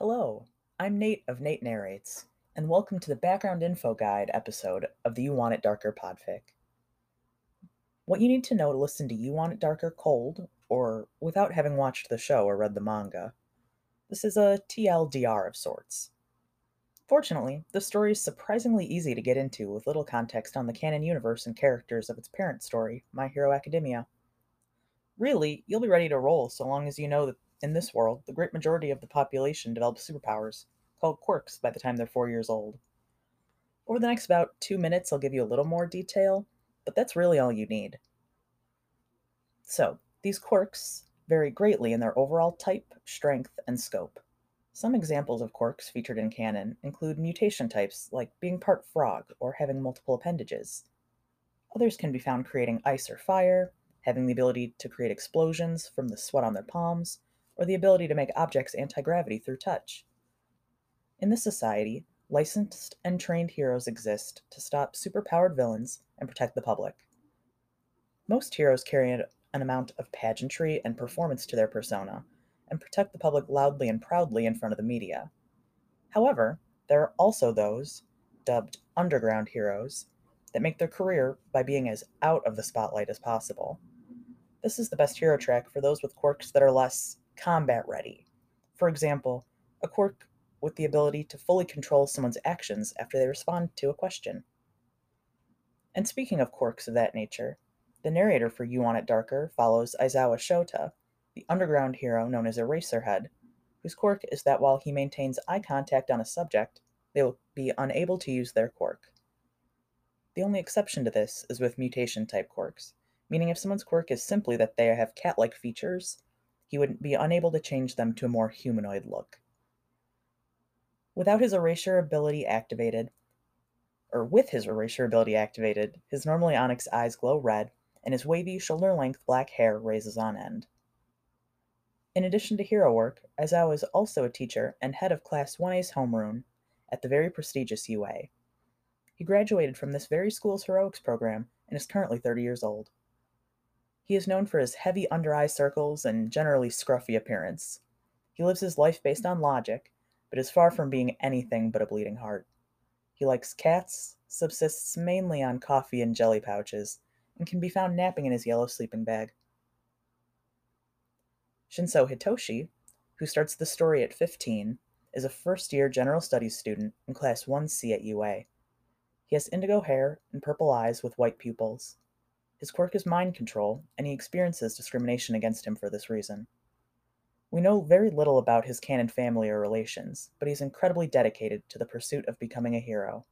Hello, I'm Nate of Nate Narrates, and welcome to the Background Info Guide episode of the You Want It Darker podfic. What you need to know to listen to You Want It Darker cold, or without having watched the show or read the manga. This is a TLDR of sorts. Fortunately, the story is surprisingly easy to get into with little context on the canon universe and characters of its parent story, My Hero Academia. Really, you'll be ready to roll so long as you know that in this world, the great majority of the population develops superpowers, called quirks, by the time they're four years old. Over the next about two minutes, I'll give you a little more detail, but that's really all you need. So, these quirks vary greatly in their overall type, strength, and scope. Some examples of quirks featured in canon include mutation types like being part frog or having multiple appendages. Others can be found creating ice or fire, having the ability to create explosions from the sweat on their palms, or the ability to make objects anti gravity through touch. In this society, licensed and trained heroes exist to stop superpowered villains and protect the public. Most heroes carry an amount of pageantry and performance to their persona and protect the public loudly and proudly in front of the media. However, there are also those, dubbed underground heroes, that make their career by being as out of the spotlight as possible. This is the best hero track for those with quirks that are less combat ready. For example, a quirk with the ability to fully control someone's actions after they respond to a question. And speaking of quirks of that nature, the narrator for You Want It Darker follows Aizawa Shota, the underground hero known as Eraserhead, whose quirk is that while he maintains eye contact on a subject, they will be unable to use their quirk. The only exception to this is with mutation type quirks, meaning if someone's quirk is simply that they have cat like features, he would be unable to change them to a more humanoid look. Without his erasure ability activated, or with his erasure ability activated, his normally onyx eyes glow red, and his wavy, shoulder length black hair raises on end. In addition to hero work, Aizawa is also a teacher and head of Class 1A's homeroom at the very prestigious UA. He graduated from this very school's heroics program and is currently 30 years old. He is known for his heavy under eye circles and generally scruffy appearance. He lives his life based on logic, but is far from being anything but a bleeding heart. He likes cats, subsists mainly on coffee and jelly pouches, and can be found napping in his yellow sleeping bag. Shinso Hitoshi, who starts the story at 15, is a first year general studies student in class 1C at UA. He has indigo hair and purple eyes with white pupils. His quirk is mind control, and he experiences discrimination against him for this reason. We know very little about his canon family or relations, but he's incredibly dedicated to the pursuit of becoming a hero.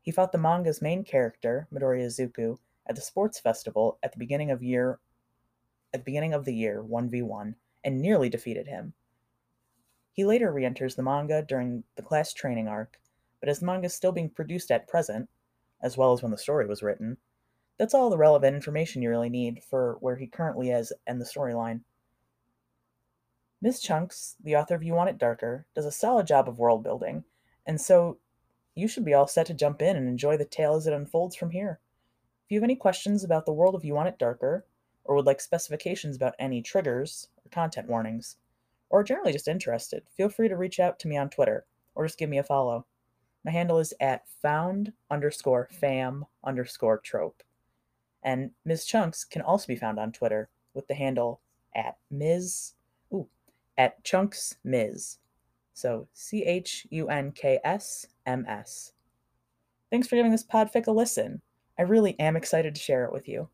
He fought the manga's main character, Midoriya at the sports festival at the beginning of year at the beginning of the year 1v1 and nearly defeated him. He later re-enters the manga during the class training arc, but as the manga is still being produced at present, as well as when the story was written, that's all the relevant information you really need for where he currently is and the storyline. Miss Chunks, the author of You Want It Darker, does a solid job of world building, and so you should be all set to jump in and enjoy the tale as it unfolds from here. If you have any questions about the world of You Want It Darker, or would like specifications about any triggers or content warnings, or generally just interested, feel free to reach out to me on Twitter or just give me a follow. My handle is at found underscore fam underscore trope. And Ms. Chunks can also be found on Twitter with the handle at Ms. Ooh, at Chunks Ms. So C H U N K S M S. Thanks for giving this podfic a listen. I really am excited to share it with you.